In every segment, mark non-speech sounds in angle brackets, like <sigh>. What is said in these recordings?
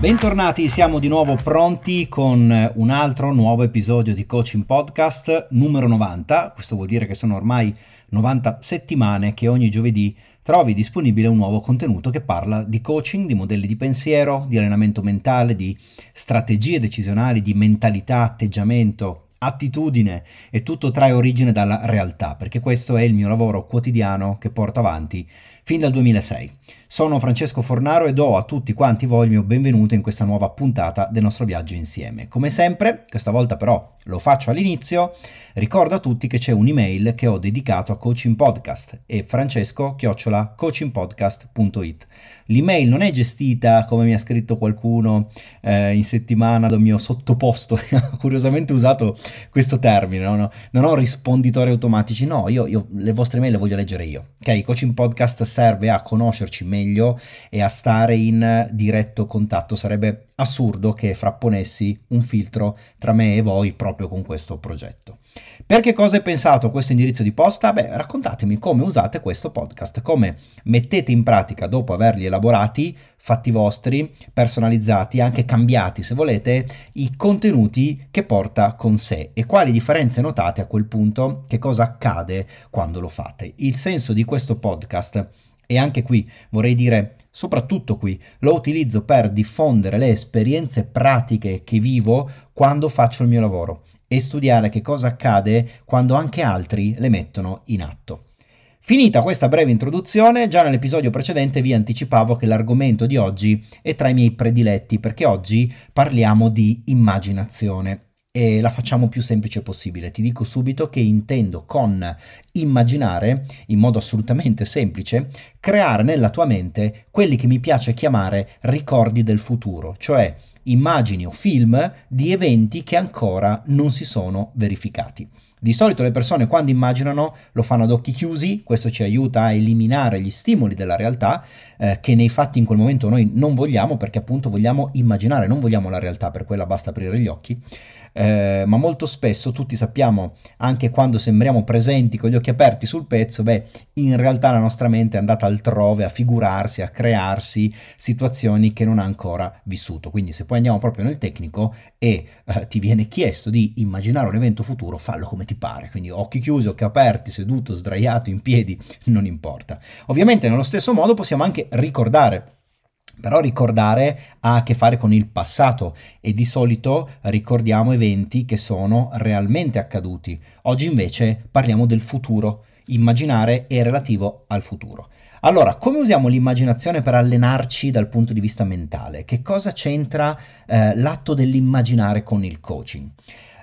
Bentornati, siamo di nuovo pronti con un altro nuovo episodio di Coaching Podcast numero 90. Questo vuol dire che sono ormai 90 settimane che ogni giovedì trovi disponibile un nuovo contenuto che parla di coaching, di modelli di pensiero, di allenamento mentale, di strategie decisionali, di mentalità, atteggiamento, attitudine e tutto trae origine dalla realtà, perché questo è il mio lavoro quotidiano che porto avanti fin dal 2006. Sono Francesco Fornaro e do a tutti quanti voi il mio benvenuto in questa nuova puntata del nostro viaggio insieme. Come sempre, questa volta però lo faccio all'inizio, ricordo a tutti che c'è un'email che ho dedicato a Coaching Podcast e francesco-coachingpodcast.it. L'email non è gestita, come mi ha scritto qualcuno eh, in settimana dal mio sottoposto, <laughs> curiosamente usato questo termine, no? No, non ho risponditori automatici, no, io, io, le vostre email le voglio leggere io. Ok, Coaching Podcast serve a conoscerci meglio e a stare in diretto contatto. Sarebbe assurdo che frapponessi un filtro tra me e voi proprio con questo progetto. Per che cosa è pensato questo indirizzo di posta? Beh, raccontatemi come usate questo podcast, come mettete in pratica dopo averli elaborati, fatti vostri, personalizzati, anche cambiati se volete, i contenuti che porta con sé e quali differenze notate a quel punto, che cosa accade quando lo fate. Il senso di questo podcast e anche qui vorrei dire, soprattutto qui, lo utilizzo per diffondere le esperienze pratiche che vivo quando faccio il mio lavoro e studiare che cosa accade quando anche altri le mettono in atto. Finita questa breve introduzione, già nell'episodio precedente vi anticipavo che l'argomento di oggi è tra i miei prediletti perché oggi parliamo di immaginazione e la facciamo più semplice possibile. Ti dico subito che intendo con immaginare, in modo assolutamente semplice, creare nella tua mente quelli che mi piace chiamare ricordi del futuro, cioè immagini o film di eventi che ancora non si sono verificati. Di solito le persone quando immaginano lo fanno ad occhi chiusi, questo ci aiuta a eliminare gli stimoli della realtà eh, che nei fatti in quel momento noi non vogliamo perché appunto vogliamo immaginare, non vogliamo la realtà, per quella basta aprire gli occhi eh, ma molto spesso tutti sappiamo, anche quando sembriamo presenti con gli occhi aperti sul pezzo, beh, in realtà la nostra mente è andata altrove a figurarsi, a crearsi situazioni che non ha ancora vissuto. Quindi se poi andiamo proprio nel tecnico e eh, ti viene chiesto di immaginare un evento futuro, fallo come ti pare. Quindi occhi chiusi, occhi aperti, seduto, sdraiato, in piedi, non importa. Ovviamente nello stesso modo possiamo anche ricordare però ricordare ha a che fare con il passato e di solito ricordiamo eventi che sono realmente accaduti. Oggi invece parliamo del futuro. Immaginare è relativo al futuro. Allora, come usiamo l'immaginazione per allenarci dal punto di vista mentale? Che cosa c'entra eh, l'atto dell'immaginare con il coaching?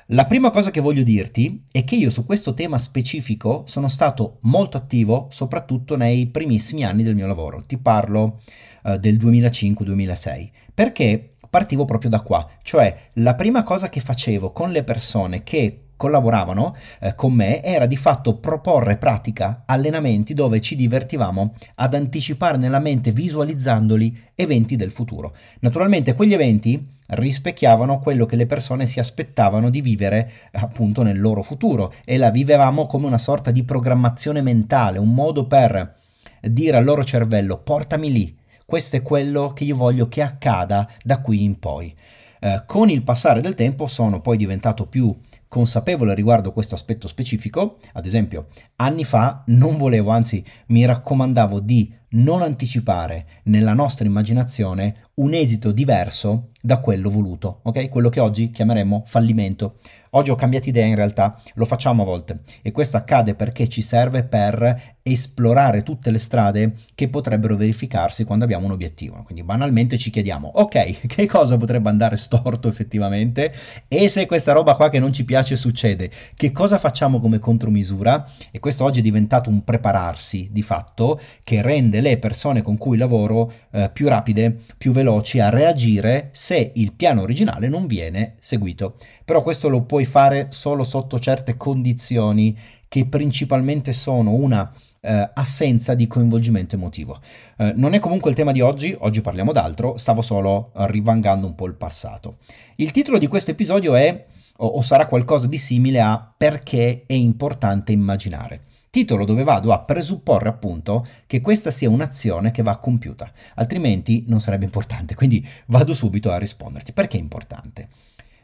La prima cosa che voglio dirti è che io su questo tema specifico sono stato molto attivo soprattutto nei primissimi anni del mio lavoro. Ti parlo uh, del 2005-2006 perché partivo proprio da qua, cioè la prima cosa che facevo con le persone che collaboravano eh, con me era di fatto proporre pratica allenamenti dove ci divertivamo ad anticipare nella mente visualizzandoli eventi del futuro. Naturalmente quegli eventi rispecchiavano quello che le persone si aspettavano di vivere appunto nel loro futuro e la vivevamo come una sorta di programmazione mentale, un modo per dire al loro cervello portami lì, questo è quello che io voglio che accada da qui in poi. Eh, con il passare del tempo sono poi diventato più consapevole riguardo questo aspetto specifico, ad esempio anni fa non volevo, anzi mi raccomandavo di non anticipare nella nostra immaginazione un esito diverso da quello voluto, ok? Quello che oggi chiameremmo fallimento. Oggi ho cambiato idea in realtà, lo facciamo a volte e questo accade perché ci serve per esplorare tutte le strade che potrebbero verificarsi quando abbiamo un obiettivo. Quindi banalmente ci chiediamo, ok, <laughs> che cosa potrebbe andare storto effettivamente e se questa roba qua che non ci piace succede, che cosa facciamo come contromisura? E questo oggi è diventato un prepararsi di fatto che rende le persone con cui lavoro eh, più rapide, più veloci a reagire se il piano originale non viene seguito. Però questo lo puoi fare solo sotto certe condizioni che principalmente sono una eh, assenza di coinvolgimento emotivo. Eh, non è comunque il tema di oggi, oggi parliamo d'altro, stavo solo rivangando un po' il passato. Il titolo di questo episodio è o, o sarà qualcosa di simile a perché è importante immaginare. Titolo dove vado a presupporre appunto che questa sia un'azione che va compiuta, altrimenti non sarebbe importante. Quindi vado subito a risponderti. Perché è importante?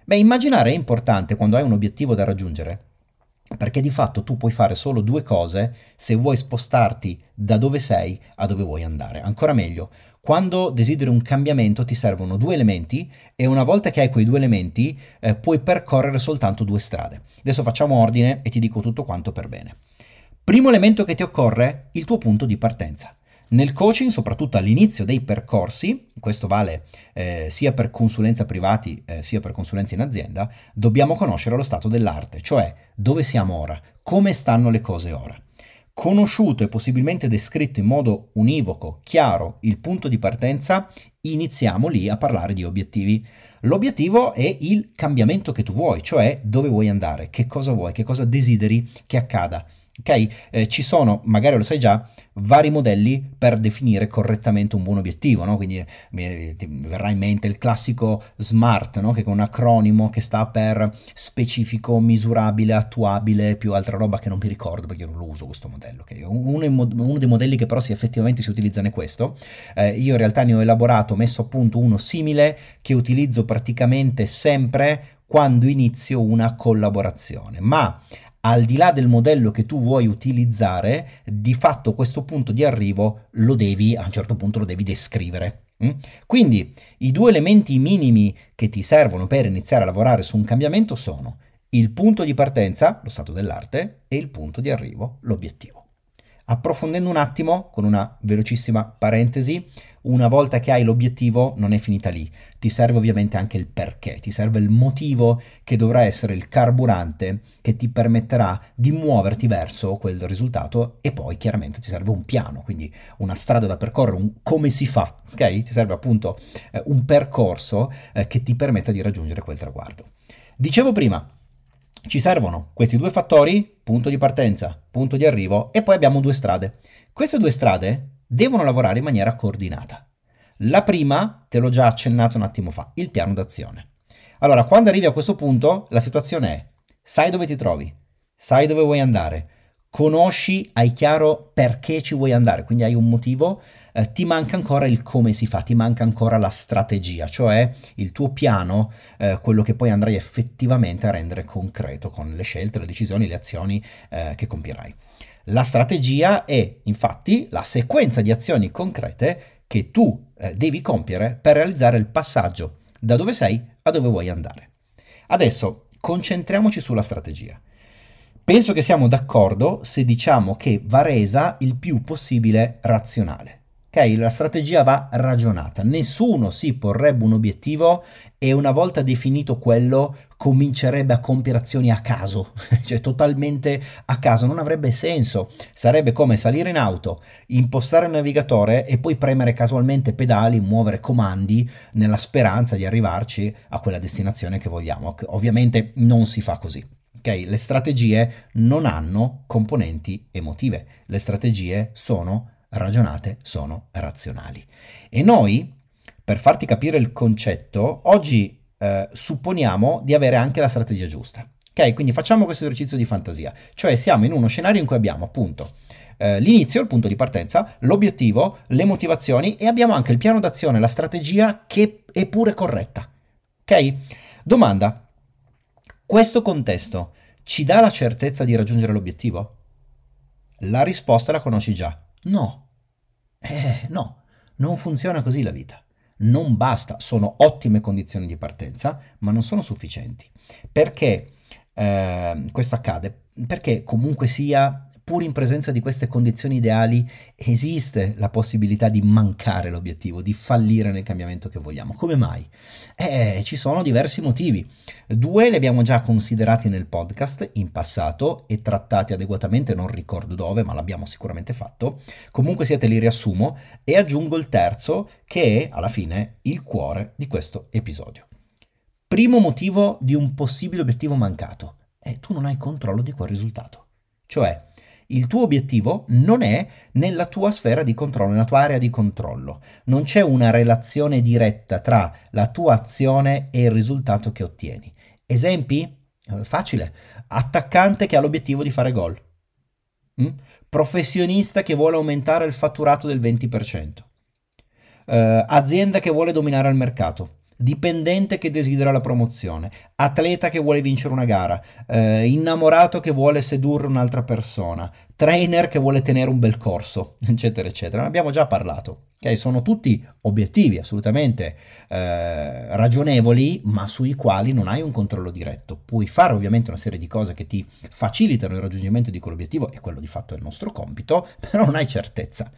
Beh, immaginare è importante quando hai un obiettivo da raggiungere, perché di fatto tu puoi fare solo due cose se vuoi spostarti da dove sei a dove vuoi andare. Ancora meglio, quando desideri un cambiamento ti servono due elementi e una volta che hai quei due elementi eh, puoi percorrere soltanto due strade. Adesso facciamo ordine e ti dico tutto quanto per bene. Primo elemento che ti occorre, il tuo punto di partenza. Nel coaching, soprattutto all'inizio dei percorsi, questo vale eh, sia per consulenza privati eh, sia per consulenza in azienda, dobbiamo conoscere lo stato dell'arte, cioè dove siamo ora, come stanno le cose ora. Conosciuto e possibilmente descritto in modo univoco, chiaro, il punto di partenza, iniziamo lì a parlare di obiettivi. L'obiettivo è il cambiamento che tu vuoi, cioè dove vuoi andare, che cosa vuoi, che cosa desideri che accada. Ok? Eh, ci sono, magari lo sai già, vari modelli per definire correttamente un buon obiettivo, no? Quindi mi, verrà in mente il classico SMART, no? Che è un acronimo che sta per specifico, misurabile, attuabile, più altra roba che non mi ricordo perché non lo uso questo modello. Okay? Uno, uno, dei modelli che però si effettivamente si utilizza è questo. Eh, io in realtà ne ho elaborato, ho messo a punto uno simile che utilizzo praticamente sempre quando inizio una collaborazione, ma al di là del modello che tu vuoi utilizzare, di fatto questo punto di arrivo lo devi, a un certo punto lo devi descrivere. Mm? Quindi i due elementi minimi che ti servono per iniziare a lavorare su un cambiamento sono il punto di partenza, lo stato dell'arte, e il punto di arrivo, l'obiettivo. Approfondendo un attimo, con una velocissima parentesi, una volta che hai l'obiettivo non è finita lì, ti serve ovviamente anche il perché, ti serve il motivo che dovrà essere il carburante che ti permetterà di muoverti verso quel risultato e poi chiaramente ti serve un piano, quindi una strada da percorrere, un come si fa, ok? Ti serve appunto eh, un percorso eh, che ti permetta di raggiungere quel traguardo. Dicevo prima, ci servono questi due fattori, punto di partenza, punto di arrivo, e poi abbiamo due strade. Queste due strade devono lavorare in maniera coordinata. La prima, te l'ho già accennato un attimo fa, il piano d'azione. Allora, quando arrivi a questo punto, la situazione è, sai dove ti trovi, sai dove vuoi andare, conosci, hai chiaro perché ci vuoi andare, quindi hai un motivo, eh, ti manca ancora il come si fa, ti manca ancora la strategia, cioè il tuo piano, eh, quello che poi andrai effettivamente a rendere concreto con le scelte, le decisioni, le azioni eh, che compierai. La strategia è infatti la sequenza di azioni concrete che tu eh, devi compiere per realizzare il passaggio da dove sei a dove vuoi andare. Adesso concentriamoci sulla strategia. Penso che siamo d'accordo se diciamo che va resa il più possibile razionale. Ok, la strategia va ragionata. Nessuno si porrebbe un obiettivo e una volta definito quello comincerebbe a compiere azioni a caso, <laughs> cioè totalmente a caso, non avrebbe senso. Sarebbe come salire in auto, impostare il navigatore e poi premere casualmente pedali, muovere comandi nella speranza di arrivarci a quella destinazione che vogliamo. Ovviamente non si fa così. Okay? Le strategie non hanno componenti emotive, le strategie sono ragionate sono razionali. E noi, per farti capire il concetto, oggi eh, supponiamo di avere anche la strategia giusta. Ok, quindi facciamo questo esercizio di fantasia, cioè siamo in uno scenario in cui abbiamo appunto eh, l'inizio, il punto di partenza, l'obiettivo, le motivazioni e abbiamo anche il piano d'azione, la strategia che è pure corretta. Ok? Domanda, questo contesto ci dà la certezza di raggiungere l'obiettivo? La risposta la conosci già. No. Eh, no, non funziona così la vita. Non basta, sono ottime condizioni di partenza, ma non sono sufficienti. Perché eh, questo accade? Perché comunque sia pur in presenza di queste condizioni ideali, esiste la possibilità di mancare l'obiettivo, di fallire nel cambiamento che vogliamo. Come mai? Eh, ci sono diversi motivi. Due li abbiamo già considerati nel podcast in passato e trattati adeguatamente, non ricordo dove, ma l'abbiamo sicuramente fatto. Comunque sia te li riassumo e aggiungo il terzo che è alla fine il cuore di questo episodio. Primo motivo di un possibile obiettivo mancato. è tu non hai controllo di quel risultato. Cioè, il tuo obiettivo non è nella tua sfera di controllo, nella tua area di controllo. Non c'è una relazione diretta tra la tua azione e il risultato che ottieni. Esempi? Eh, facile. Attaccante che ha l'obiettivo di fare gol. Mm? Professionista che vuole aumentare il fatturato del 20%. Uh, azienda che vuole dominare il mercato dipendente che desidera la promozione, atleta che vuole vincere una gara, eh, innamorato che vuole sedurre un'altra persona, trainer che vuole tenere un bel corso, <laughs> eccetera, eccetera. Ne abbiamo già parlato. Okay? Sono tutti obiettivi assolutamente eh, ragionevoli, ma sui quali non hai un controllo diretto. Puoi fare ovviamente una serie di cose che ti facilitano il raggiungimento di quell'obiettivo, e quello di fatto è il nostro compito, <laughs> però non hai certezza.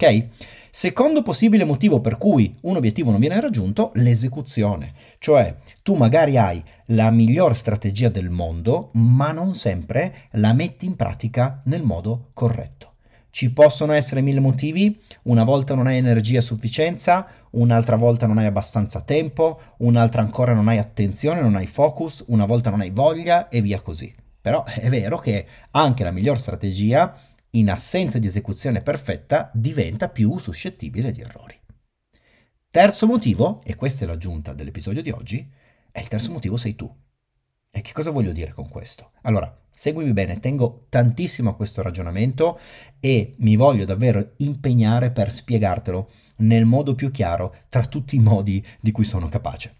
Ok? Secondo possibile motivo per cui un obiettivo non viene raggiunto, l'esecuzione. Cioè, tu magari hai la miglior strategia del mondo, ma non sempre la metti in pratica nel modo corretto. Ci possono essere mille motivi, una volta non hai energia a sufficienza, un'altra volta non hai abbastanza tempo, un'altra ancora non hai attenzione, non hai focus, una volta non hai voglia e via così. Però è vero che anche la miglior strategia in assenza di esecuzione perfetta, diventa più suscettibile di errori. Terzo motivo, e questa è l'aggiunta dell'episodio di oggi, è il terzo motivo sei tu. E che cosa voglio dire con questo? Allora, seguimi bene, tengo tantissimo a questo ragionamento e mi voglio davvero impegnare per spiegartelo nel modo più chiaro tra tutti i modi di cui sono capace.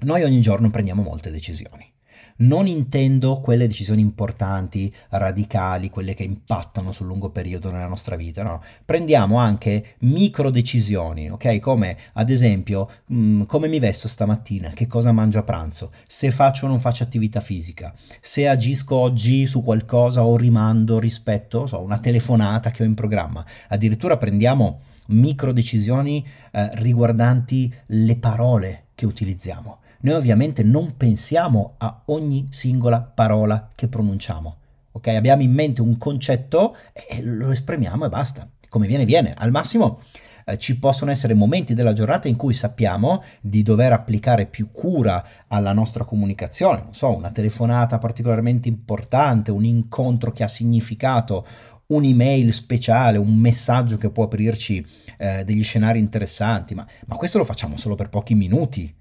Noi ogni giorno prendiamo molte decisioni non intendo quelle decisioni importanti, radicali, quelle che impattano sul lungo periodo nella nostra vita, no. Prendiamo anche micro decisioni, ok? Come ad esempio, mh, mm, come mi vesto stamattina, che cosa mangio a pranzo, se faccio o non faccio attività fisica, se agisco oggi su qualcosa o rimando rispetto, so, una telefonata che ho in programma. Addirittura prendiamo micro decisioni eh, riguardanti le parole che utilizziamo. Noi ovviamente non pensiamo a ogni singola parola che pronunciamo. Ok? Abbiamo in mente un concetto e lo esprimiamo e basta. Come viene, viene. Al massimo eh, ci possono essere momenti della giornata in cui sappiamo di dover applicare più cura alla nostra comunicazione, non so, una telefonata particolarmente importante, un incontro che ha significato, un'email speciale, un messaggio che può aprirci eh, degli scenari interessanti, ma, ma questo lo facciamo solo per pochi minuti,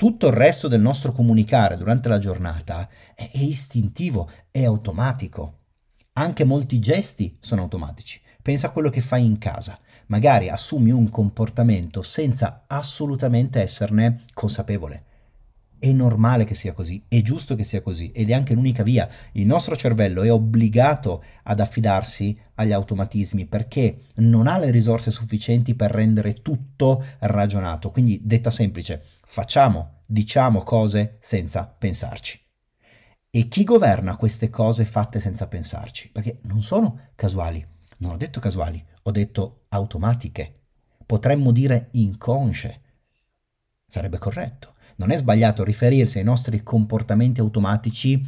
tutto il resto del nostro comunicare durante la giornata è, istintivo, è automatico. Anche molti gesti sono automatici. Pensa a quello che fai in casa. Magari assumi un comportamento senza assolutamente esserne consapevole. È normale che sia così, è giusto che sia così ed è anche l'unica via. Il nostro cervello è obbligato ad affidarsi agli automatismi perché non ha le risorse sufficienti per rendere tutto ragionato. Quindi, detta semplice, facciamo, diciamo cose senza pensarci. E chi governa queste cose fatte senza pensarci? Perché non sono casuali. Non ho detto casuali, ho detto automatiche. Potremmo dire inconsce. Sarebbe corretto. Non è sbagliato riferirsi ai nostri comportamenti automatici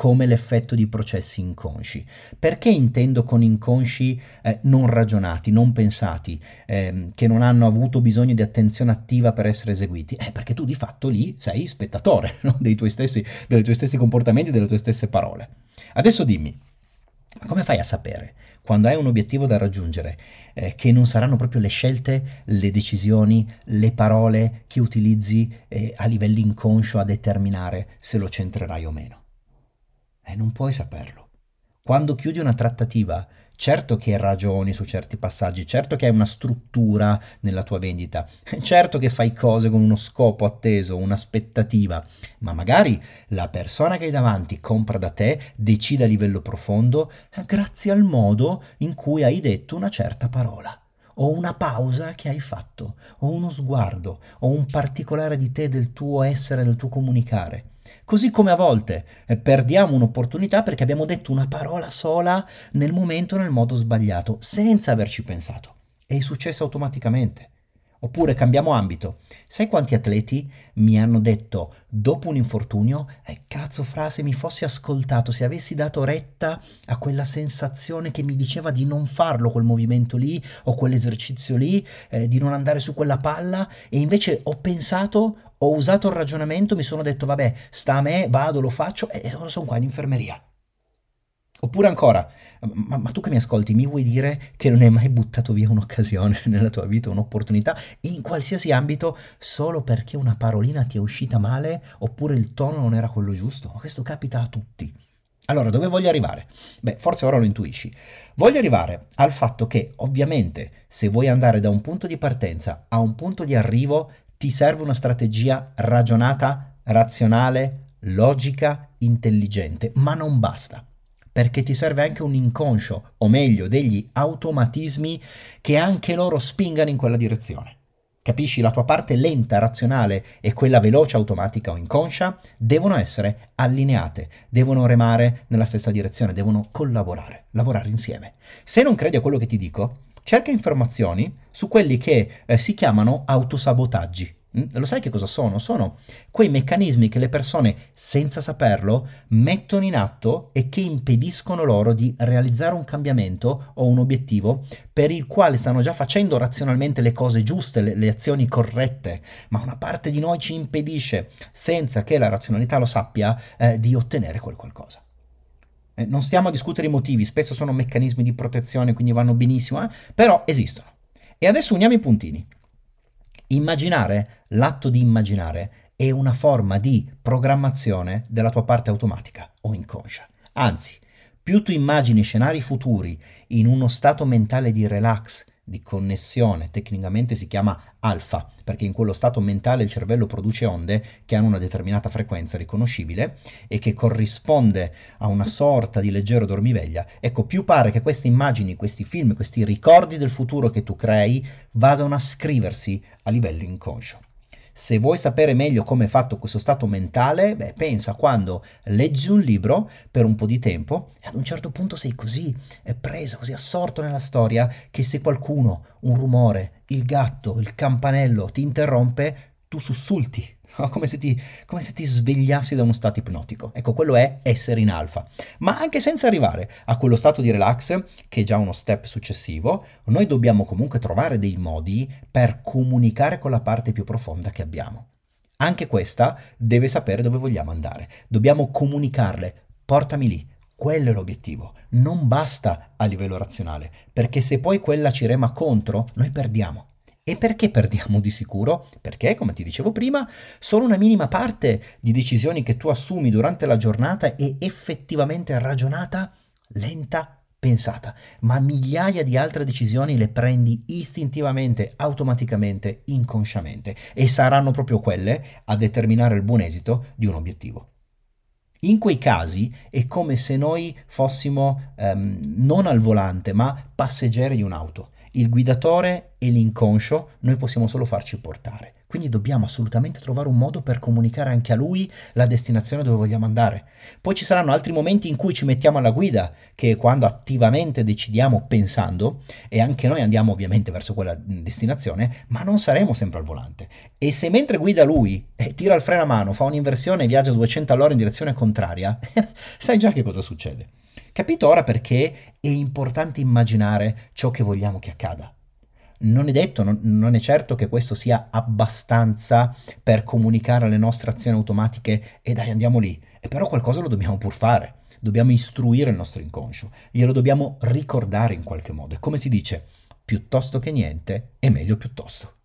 come l'effetto di processi inconsci. Perché intendo con inconsci eh, non ragionati, non pensati, eh, che non hanno avuto bisogno di attenzione attiva per essere eseguiti? Eh, perché tu di fatto lì sei spettatore <laughs> no? dei tuoi stessi, dei tuoi stessi comportamenti, delle tue stesse parole. Adesso dimmi, come fai a sapere quando hai un obiettivo da raggiungere, eh, che non saranno proprio le scelte, le decisioni, le parole che utilizzi eh, a livello inconscio a determinare se lo centrerai o meno. E non puoi saperlo. Quando chiudi una trattativa, certo che ragioni su certi passaggi, certo che hai una struttura nella tua vendita, <laughs> certo che fai cose con uno scopo atteso, un'aspettativa, ma magari la persona che hai davanti compra da te, decide a livello profondo eh, grazie al modo in cui hai detto una certa parola o una pausa che hai fatto, o uno sguardo, o un particolare di te, del tuo essere, del tuo comunicare. Così come a volte eh, perdiamo un'opportunità perché abbiamo detto una parola sola nel momento nel modo sbagliato, senza averci pensato. È successo automaticamente. Oppure cambiamo ambito. Sai quanti atleti mi hanno detto dopo un infortunio, eh, cazzo fra se mi fossi ascoltato, se avessi dato retta a quella sensazione che mi diceva di non farlo quel movimento lì o quell'esercizio lì, eh, di non andare su quella palla e invece ho pensato, ho usato il ragionamento, mi sono detto vabbè, sta a me, vado, lo faccio e ora sono qua in infermeria. Oppure ancora, ma, ma, tu che mi ascolti, mi vuoi dire che non hai mai buttato via un'occasione <laughs> nella tua vita, un'opportunità, in qualsiasi ambito, solo perché una parolina ti è uscita male oppure il tono non era quello giusto? Ma questo capita a tutti. Allora, dove voglio arrivare? Beh, forse ora lo intuisci. Voglio arrivare al fatto che, ovviamente, se vuoi andare da un punto di partenza a un punto di arrivo, ti serve una strategia ragionata, razionale, logica, intelligente, ma non basta perché ti serve anche un inconscio, o meglio, degli automatismi che anche loro spingano in quella direzione. Capisci? La tua parte lenta, razionale e quella veloce, automatica o inconscia devono essere allineate, devono remare nella stessa direzione, devono collaborare, lavorare insieme. Se non credi a quello che ti dico, cerca informazioni su quelli che eh, si chiamano autosabotaggi. Mm? Lo sai che cosa sono? Sono quei meccanismi che le persone, senza saperlo, mettono in atto e che impediscono loro di realizzare un cambiamento o un obiettivo per il quale stanno già facendo razionalmente le cose giuste, le, le azioni corrette, ma una parte di noi ci impedisce, senza che la razionalità lo sappia, eh, di ottenere quel qualcosa. Eh, non stiamo a discutere i motivi, spesso sono meccanismi di protezione, quindi vanno benissimo, eh? però esistono. E adesso uniamo i puntini. Immaginare, l'atto di immaginare, è una forma di programmazione della tua parte automatica o inconscia. Anzi, più tu immagini scenari futuri in uno stato mentale di relax, di connessione, tecnicamente si chiama alfa, perché in quello stato mentale il cervello produce onde che hanno una determinata frequenza riconoscibile e che corrisponde a una sorta di leggero dormiveglia. Ecco, più pare che queste immagini, questi film, questi ricordi del futuro che tu crei vadano a scriversi a livello inconscio. Se vuoi sapere meglio come è fatto questo stato mentale, beh, pensa quando leggi un libro per un po' di tempo e ad un certo punto sei così preso, così assorto nella storia che se qualcuno, un rumore, il gatto, il campanello ti interrompe, tu sussulti <laughs> come se, ti, come se ti svegliassi da uno stato ipnotico. Ecco, quello è essere in alfa. Ma anche senza arrivare a quello stato di relax, che è già uno step successivo, noi dobbiamo comunque trovare dei modi per comunicare con la parte più profonda che abbiamo. Anche questa deve sapere dove vogliamo andare. Dobbiamo comunicarle. Portami lì. Quello è l'obiettivo. Non basta a livello razionale, perché se poi quella ci rema contro, noi perdiamo. E perché perdiamo di sicuro? Perché, come ti dicevo prima, solo una minima parte di decisioni che tu assumi durante la giornata è effettivamente ragionata, lenta, pensata, ma migliaia di altre decisioni le prendi istintivamente, automaticamente, inconsciamente e saranno proprio quelle a determinare il buon esito di un obiettivo. In quei casi è come se noi fossimo um, non al volante, ma passeggeri di un'auto il guidatore e l'inconscio noi possiamo solo farci portare. Quindi dobbiamo assolutamente trovare un modo per comunicare anche a lui la destinazione dove vogliamo andare. Poi ci saranno altri momenti in cui ci mettiamo alla guida, che quando attivamente decidiamo pensando, e anche noi andiamo ovviamente verso quella destinazione, ma non saremo sempre al volante. E se mentre guida lui e tira il freno a mano, fa un'inversione e viaggia 200 all'ora in direzione contraria, <laughs> sai già che cosa succede. Capito ora perché è importante immaginare ciò che vogliamo che accada? Non è detto, non, non, è certo che questo sia abbastanza per comunicare le nostre azioni automatiche e dai andiamo lì, e però qualcosa lo dobbiamo pur fare, dobbiamo istruire il nostro inconscio, glielo dobbiamo ricordare in qualche modo, e come si dice, piuttosto che niente è meglio piuttosto.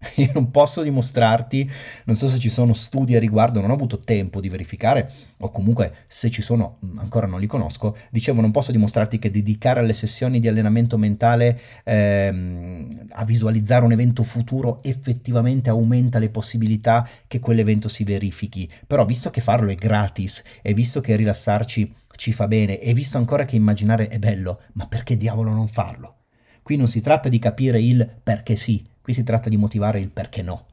<laughs> Io non posso dimostrarti, non so se ci sono studi a riguardo, non ho avuto tempo di verificare, o comunque se ci sono mm, ancora non li conosco. Dicevo, non posso dimostrarti che dedicare alle sessioni di allenamento mentale ehm, a visualizzare un evento futuro effettivamente aumenta le possibilità che quell'evento si verifichi. Però visto che farlo è gratis e visto che rilassarci ci fa bene e visto ancora che immaginare è bello, ma perché diavolo non farlo? Qui non si tratta di capire il perché sì, Qui si tratta di motivare il perché no.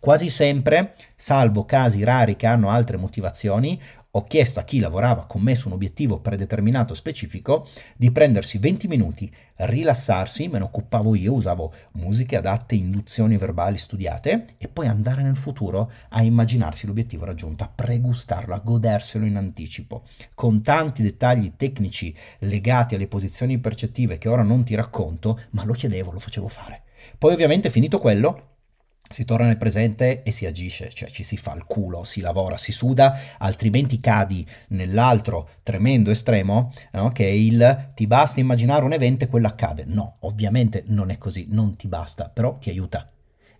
Quasi sempre, salvo casi rari che hanno altre motivazioni, ho chiesto a chi lavorava con me su un obiettivo predeterminato specifico di prendersi 20 minuti, rilassarsi, me ne occupavo io, usavo musiche adatte, induzioni verbali studiate e poi andare nel futuro a immaginarsi l'obiettivo raggiunto, a pregustarlo, a goderselo in anticipo, con tanti dettagli tecnici legati alle posizioni percettive che ora non ti racconto, ma lo chiedevo, lo facevo fare. Poi ovviamente finito quello, si torna nel presente e si agisce, cioè ci si fa il culo, si lavora, si suda, altrimenti cadi nell'altro tremendo estremo, no? che è il ti basta immaginare un evento e quello accade. No, ovviamente non è così, non ti basta, però ti aiuta.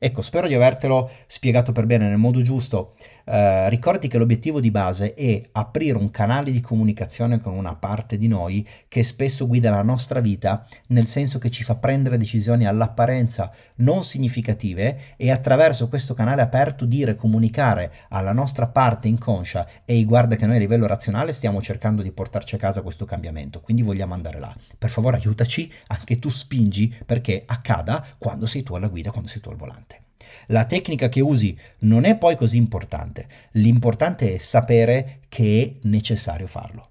Ecco, spero di avertelo spiegato per bene nel modo giusto. Eh, ricordati che l'obiettivo di base è aprire un canale di comunicazione con una parte di noi che spesso guida la nostra vita, nel senso che ci fa prendere decisioni all'apparenza non significative e attraverso questo canale aperto dire, comunicare alla nostra parte inconscia, ehi guarda che noi a livello razionale stiamo cercando di portarci a casa questo cambiamento, quindi vogliamo andare là. Per favore aiutaci, anche tu spingi perché accada quando sei tu alla guida, quando sei tu al volante. La tecnica che usi non è poi così importante, l'importante è sapere che è necessario farlo.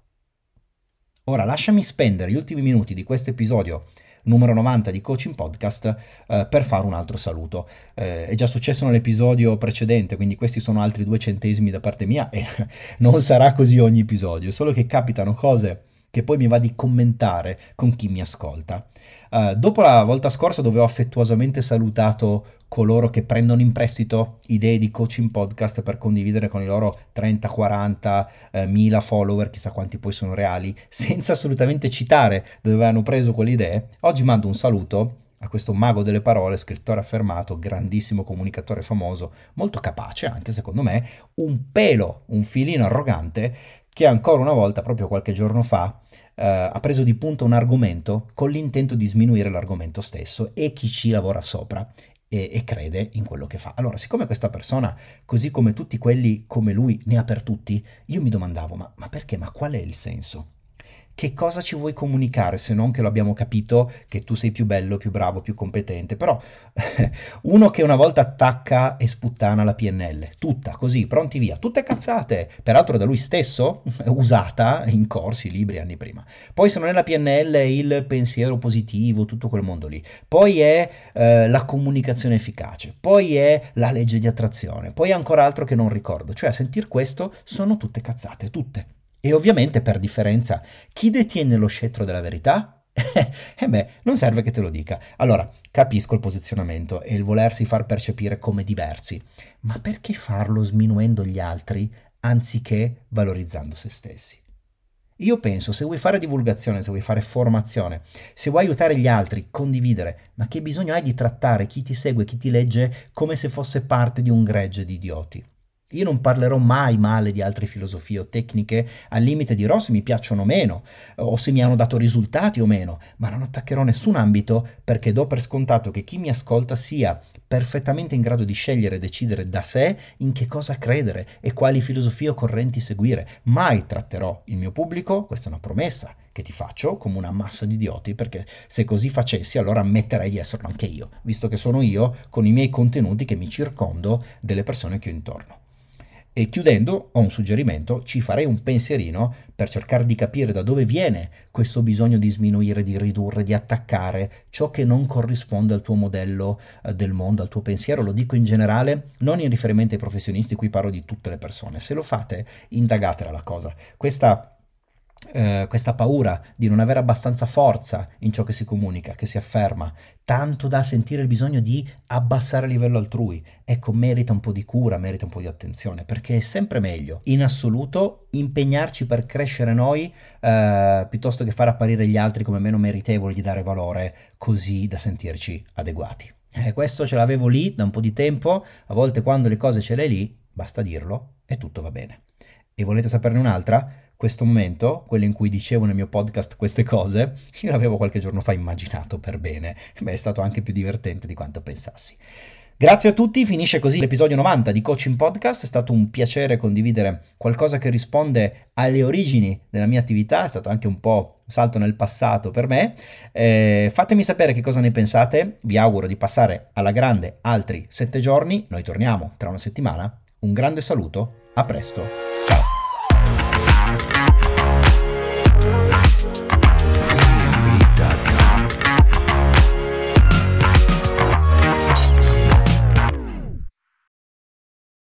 Ora lasciami spendere gli ultimi minuti di questo episodio numero 90 di Coaching Podcast eh, per fare un altro saluto. Eh, è già successo nell'episodio precedente, quindi questi sono altri due centesimi da parte mia e <laughs> non sarà così ogni episodio, solo che capitano cose che poi mi va di commentare con chi mi ascolta. Uh, dopo la volta scorsa dove ho affettuosamente salutato coloro che prendono in prestito idee di coaching podcast per condividere con i loro 30, 40, eh, mila follower, chissà quanti poi sono reali, senza assolutamente citare dove hanno preso quelle idee, oggi mando un saluto a questo mago delle parole, scrittore affermato, grandissimo comunicatore famoso, molto capace anche secondo me, un pelo, un filino arrogante, che ancora una volta, proprio qualche giorno fa, eh, ha preso di punto un argomento con l'intento di sminuire l'argomento stesso e chi ci lavora sopra e, e, crede in quello che fa. Allora, siccome questa persona, così come tutti quelli come lui, ne ha per tutti, io mi domandavo, ma, ma perché? Ma qual è il senso? Che cosa ci vuoi comunicare se non che lo abbiamo capito che tu sei più bello, più bravo, più competente. Però <laughs> uno che una volta attacca e sputtana la PNL, tutta così, pronti via, tutte cazzate, peraltro da lui stesso, <laughs> usata in corsi, libri anni prima. Poi se non è la PNL il pensiero positivo, tutto quel mondo lì. Poi è eh, la comunicazione efficace, poi è la legge di attrazione, poi è ancora altro che non ricordo. Cioè a sentir questo sono tutte cazzate, tutte. E ovviamente per differenza, chi detiene lo scettro della verità? <laughs> eh beh, non serve che te lo dica. Allora, capisco il posizionamento e il volersi far percepire come diversi, ma perché farlo sminuendo gli altri anziché valorizzando se stessi? Io penso, se vuoi fare divulgazione, se vuoi fare formazione, se vuoi aiutare gli altri, condividere, ma che bisogno hai di trattare chi ti segue, chi ti legge come se fosse parte di un gregge di idioti? Io non parlerò mai male di altre filosofie o tecniche, al limite dirò se mi piacciono o meno, o se mi hanno dato risultati o meno, ma non attaccherò nessun ambito perché do per scontato che chi mi ascolta sia perfettamente in grado di scegliere e decidere da sé in che cosa credere e quali filosofie o correnti seguire. Mai tratterò il mio pubblico, questa è una promessa che ti faccio, come una massa di idioti, perché se così facessi allora ammetterei di esserlo anche io, visto che sono io con i miei contenuti che mi circondo delle persone che ho intorno. E chiudendo, ho un suggerimento, ci farei un pensierino per cercare di capire da dove viene questo bisogno di sminuire, di ridurre, di attaccare ciò che non corrisponde al tuo modello eh, del mondo, al tuo pensiero. Lo dico in generale, non in riferimento ai professionisti, qui parlo di tutte le persone. Se lo fate, indagatela la cosa. Questa eh, questa paura di non avere abbastanza forza in ciò che si comunica, che si afferma, tanto da sentire il bisogno di abbassare il livello altrui. Ecco, merita un po' di cura, merita un po' di attenzione, perché è sempre meglio, in assoluto, impegnarci per crescere noi eh, piuttosto che far apparire gli altri come meno meritevoli di dare valore, così da sentirci adeguati. Eh, questo ce l'avevo lì da un po' di tempo, a volte quando le cose ce l'hai lì, basta dirlo e tutto va bene. E volete saperne un'altra? Questo momento, quello in cui dicevo nel mio podcast queste cose, <laughs> io l'avevo qualche giorno fa immaginato per bene, beh è stato anche più divertente di quanto pensassi. Grazie a tutti, finisce così l'episodio 90 di Coaching Podcast, è stato un piacere condividere qualcosa che risponde alle origini della mia attività, è stato anche un po' un salto nel passato per me. Eh, fatemi sapere che cosa ne pensate, vi auguro di passare alla grande altri sette giorni, noi torniamo tra una settimana, un grande saluto, a presto, ciao!